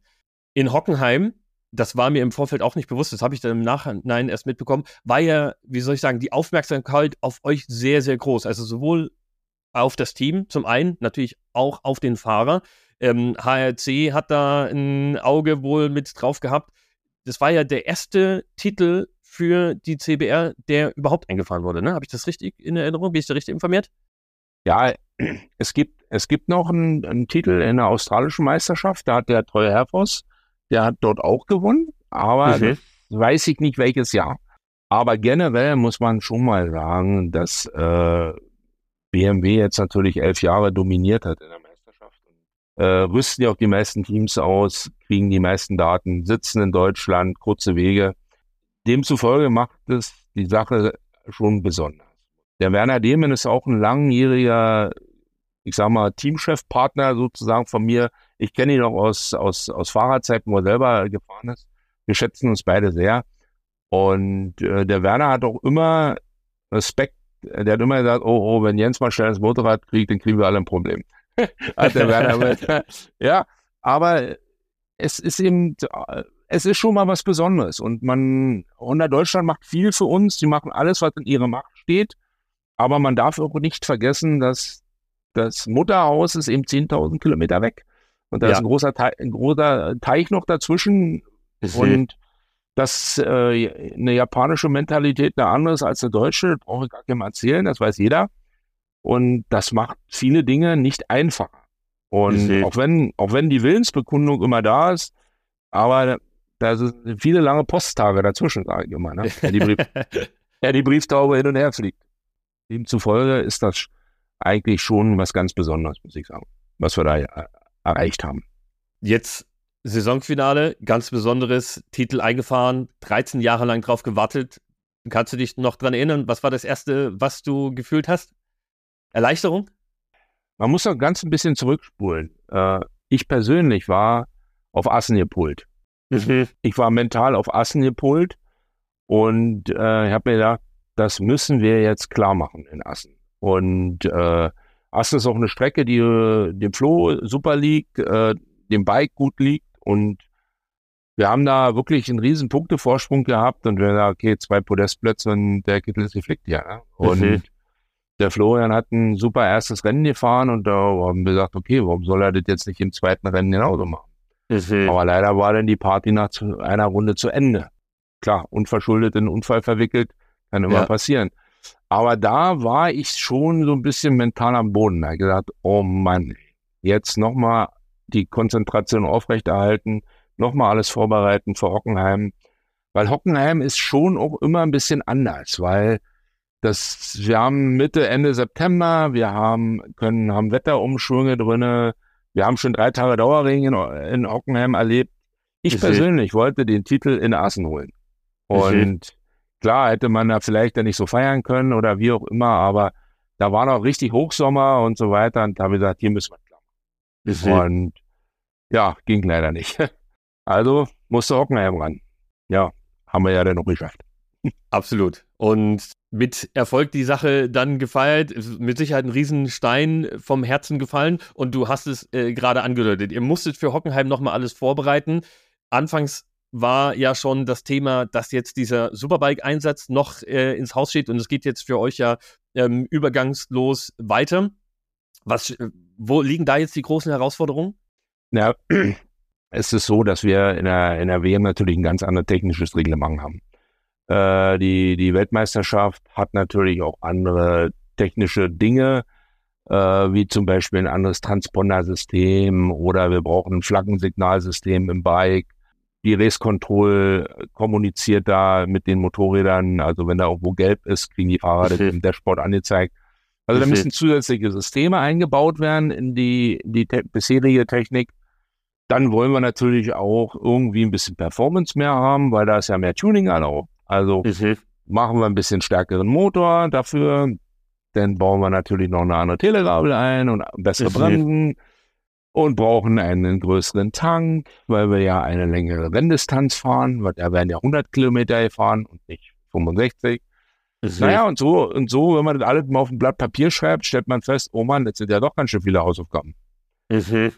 Speaker 1: In Hockenheim das war mir im Vorfeld auch nicht bewusst, das habe ich dann im Nachhinein erst mitbekommen, war ja, wie soll ich sagen, die Aufmerksamkeit auf euch sehr, sehr groß. Also sowohl auf das Team zum einen, natürlich auch auf den Fahrer. Ähm, HRC hat da ein Auge wohl mit drauf gehabt. Das war ja der erste Titel für die CBR, der überhaupt eingefahren wurde. Ne? Habe ich das richtig in Erinnerung? Bin ich da richtig informiert?
Speaker 2: Ja, es gibt, es gibt noch einen, einen Titel in der australischen Meisterschaft. Da hat der Treue Herfors der hat dort auch gewonnen, aber mhm. weiß ich nicht welches Jahr. Aber generell muss man schon mal sagen, dass äh, BMW jetzt natürlich elf Jahre dominiert hat in der Meisterschaft. Äh, rüsten ja auch die meisten Teams aus, kriegen die meisten Daten, sitzen in Deutschland, kurze Wege. Demzufolge macht es die Sache schon besonders. Der Werner Dehmen ist auch ein langjähriger, ich sag mal, Teamchefpartner sozusagen von mir ich kenne ihn auch aus, aus, aus Fahrradzeiten, wo er selber gefahren ist. Wir schätzen uns beide sehr. Und äh, der Werner hat auch immer Respekt. Der hat immer gesagt, oh, oh, wenn Jens mal schnell das Motorrad kriegt, dann kriegen wir alle ein Problem. hat der Werner mit. Ja, aber es ist eben, es ist schon mal was Besonderes. Und man, Honda Deutschland macht viel für uns. Die machen alles, was in ihrer Macht steht. Aber man darf auch nicht vergessen, dass das Mutterhaus ist eben 10.000 Kilometer weg. Und da ja. ist ein großer, Teich, ein großer Teich noch dazwischen. Mhm. Und dass äh, eine japanische Mentalität eine andere ist als eine deutsche, brauche ich gar keinem erzählen, das weiß jeder. Und das macht viele Dinge nicht einfacher. Und mhm. auch wenn, auch wenn die Willensbekundung immer da ist, aber da sind viele lange Posttage dazwischen, sage ich immer, ne? ja, die, Brief, ja, die Brieftaube hin und her fliegt. Demzufolge ist das eigentlich schon was ganz Besonderes, muss ich sagen, was wir da äh, erreicht haben.
Speaker 1: Jetzt Saisonfinale, ganz besonderes Titel eingefahren, 13 Jahre lang drauf gewartet. Kannst du dich noch dran erinnern? Was war das erste, was du gefühlt hast? Erleichterung?
Speaker 2: Man muss noch ganz ein bisschen zurückspulen. Äh, ich persönlich war auf Assen gepult. Mhm. Ich war mental auf Assen gepult und äh, ich habe mir gedacht, das müssen wir jetzt klar machen in Assen. Und äh, Ast ist auch eine Strecke, die äh, dem Flo super liegt, äh, dem Bike gut liegt und wir haben da wirklich einen riesen Punktevorsprung gehabt und wir sagen, okay, zwei Podestplätze und der Kittel ist geflickt, ja. Und mhm. der Florian hat ein super erstes Rennen gefahren und da haben wir gesagt, okay, warum soll er das jetzt nicht im zweiten Rennen genauso machen? Mhm. Aber leider war dann die Party nach einer Runde zu Ende. Klar, unverschuldet in einen Unfall verwickelt, kann immer ja. passieren. Aber da war ich schon so ein bisschen mental am Boden. Da gesagt, oh Mann, jetzt nochmal die Konzentration aufrechterhalten, nochmal alles vorbereiten für Hockenheim. Weil Hockenheim ist schon auch immer ein bisschen anders, weil das, wir haben Mitte, Ende September, wir haben, können, haben Wetterumschwünge drinne, wir haben schon drei Tage Dauerregen in, in Hockenheim erlebt. Ich persönlich wollte den Titel in Assen holen. Und klar hätte man da vielleicht dann nicht so feiern können oder wie auch immer, aber da war noch richtig Hochsommer und so weiter und da habe ich gesagt, hier müssen wir klar. Und ja, ging leider nicht. Also musste Hockenheim ran. Ja, haben wir ja dann noch geschafft.
Speaker 1: Absolut. Und mit Erfolg die Sache dann gefeiert, mit Sicherheit ein Riesenstein vom Herzen gefallen und du hast es äh, gerade angedeutet. Ihr musstet für Hockenheim nochmal alles vorbereiten. Anfangs war ja schon das Thema, dass jetzt dieser Superbike-Einsatz noch äh, ins Haus steht und es geht jetzt für euch ja ähm, übergangslos weiter. Was, äh, wo liegen da jetzt die großen Herausforderungen?
Speaker 2: Ja, es ist so, dass wir in der, in der WM natürlich ein ganz anderes technisches Reglement haben. Äh, die, die Weltmeisterschaft hat natürlich auch andere technische Dinge, äh, wie zum Beispiel ein anderes Transpondersystem oder wir brauchen ein Flaggensignalsystem im Bike die Race Control kommuniziert da mit den Motorrädern. Also wenn da irgendwo gelb ist, kriegen die Fahrer das im Dashboard angezeigt. Also da müssen zusätzliche Systeme eingebaut werden in die, die te bisherige Technik. Dann wollen wir natürlich auch irgendwie ein bisschen Performance mehr haben, weil da ist ja mehr Tuning erlaubt. Also machen wir ein bisschen stärkeren Motor dafür. Dann bauen wir natürlich noch eine andere Telegabel ein und bessere Bremsen und brauchen einen größeren Tank, weil wir ja eine längere Renndistanz fahren, weil da werden ja 100 Kilometer fahren und nicht 65. Mhm. Naja, und so, und so, wenn man das alles mal auf ein Blatt Papier schreibt, stellt man fest, oh Mann, das sind ja doch ganz schön viele Hausaufgaben. Mhm.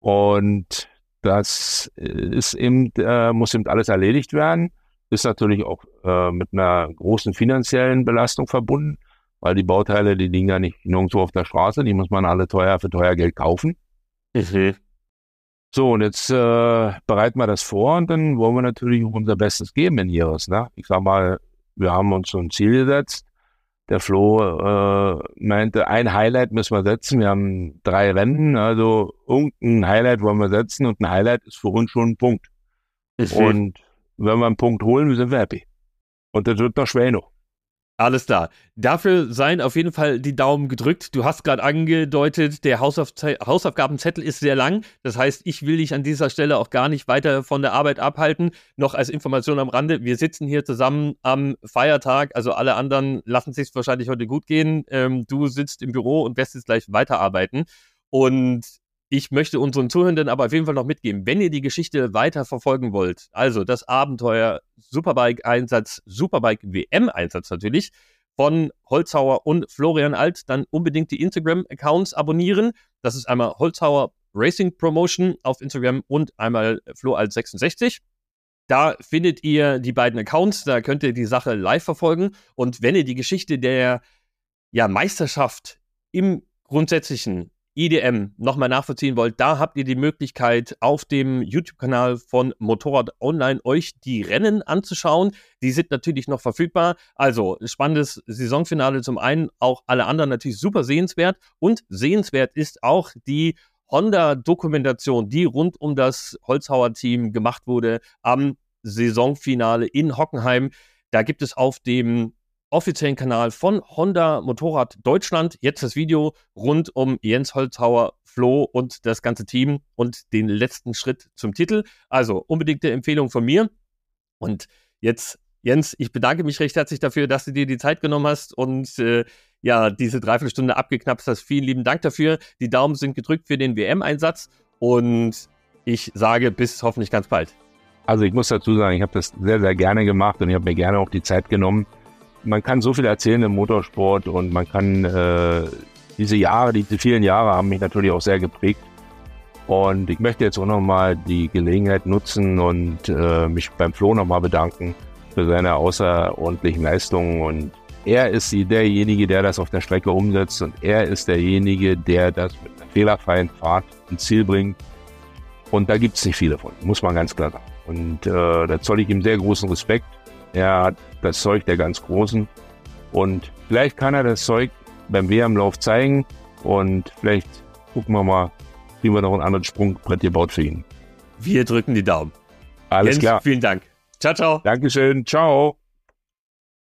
Speaker 2: Und das ist eben, äh, muss eben alles erledigt werden. Ist natürlich auch äh, mit einer großen finanziellen Belastung verbunden, weil die Bauteile, die liegen ja nicht nirgendwo auf der Straße, die muss man alle teuer für teuer Geld kaufen. Mhm. So, und jetzt äh, bereiten wir das vor und dann wollen wir natürlich auch unser Bestes geben in Iris. Ne? Ich sag mal, wir haben uns so ein Ziel gesetzt. Der Flo äh, meinte, ein Highlight müssen wir setzen. Wir haben drei Rennen, also irgendein Highlight wollen wir setzen und ein Highlight ist für uns schon ein Punkt. Mhm. Und wenn wir einen Punkt holen, sind wir happy. Und das wird noch schwer noch.
Speaker 1: Alles klar. Dafür seien auf jeden Fall die Daumen gedrückt. Du hast gerade angedeutet, der Hausauf Hausaufgabenzettel ist sehr lang. Das heißt, ich will dich an dieser Stelle auch gar nicht weiter von der Arbeit abhalten. Noch als Information am Rande, wir sitzen hier zusammen am Feiertag. Also alle anderen lassen sich wahrscheinlich heute gut gehen. Ähm, du sitzt im Büro und wirst jetzt gleich weiterarbeiten. Und ich möchte unseren Zuhörenden aber auf jeden Fall noch mitgeben, wenn ihr die Geschichte weiter verfolgen wollt, also das Abenteuer Superbike-Einsatz, Superbike-WM-Einsatz natürlich, von Holzhauer und Florian Alt, dann unbedingt die Instagram-Accounts abonnieren. Das ist einmal Holzhauer Racing Promotion auf Instagram und einmal FloAlt66. Da findet ihr die beiden Accounts, da könnt ihr die Sache live verfolgen. Und wenn ihr die Geschichte der ja, Meisterschaft im Grundsätzlichen IDM nochmal nachvollziehen wollt, da habt ihr die Möglichkeit, auf dem YouTube-Kanal von Motorrad Online euch die Rennen anzuschauen. Die sind natürlich noch verfügbar. Also spannendes Saisonfinale zum einen, auch alle anderen natürlich super sehenswert. Und sehenswert ist auch die Honda-Dokumentation, die rund um das Holzhauer-Team gemacht wurde am Saisonfinale in Hockenheim. Da gibt es auf dem offiziellen Kanal von Honda Motorrad Deutschland. Jetzt das Video rund um Jens Holzhauer, Flo und das ganze Team und den letzten Schritt zum Titel. Also unbedingte Empfehlung von mir. Und jetzt, Jens, ich bedanke mich recht herzlich dafür, dass du dir die Zeit genommen hast und äh, ja, diese Dreiviertelstunde abgeknapst hast. Vielen lieben Dank dafür. Die Daumen sind gedrückt für den WM-Einsatz und ich sage bis hoffentlich ganz bald.
Speaker 2: Also ich muss dazu sagen, ich habe das sehr, sehr gerne gemacht und ich habe mir gerne auch die Zeit genommen man kann so viel erzählen im Motorsport und man kann äh, diese Jahre, diese vielen Jahre haben mich natürlich auch sehr geprägt. Und ich möchte jetzt auch nochmal die Gelegenheit nutzen und äh, mich beim Flo nochmal bedanken für seine außerordentlichen Leistungen. Und er ist derjenige, der das auf der Strecke umsetzt und er ist derjenige, der das mit einer fehlerfreien Fahrt ins Ziel bringt. Und da gibt es nicht viele von, muss man ganz klar sagen. Und äh, da zolle ich ihm sehr großen Respekt. Er hat das Zeug der ganz Großen. Und vielleicht kann er das Zeug beim WM-Lauf zeigen. Und vielleicht gucken wir mal, kriegen wir noch einen anderen Sprungbrett gebaut für ihn.
Speaker 1: Wir drücken die Daumen.
Speaker 2: Alles
Speaker 1: Jens,
Speaker 2: klar.
Speaker 1: Vielen Dank. Ciao, ciao.
Speaker 2: Dankeschön. Ciao.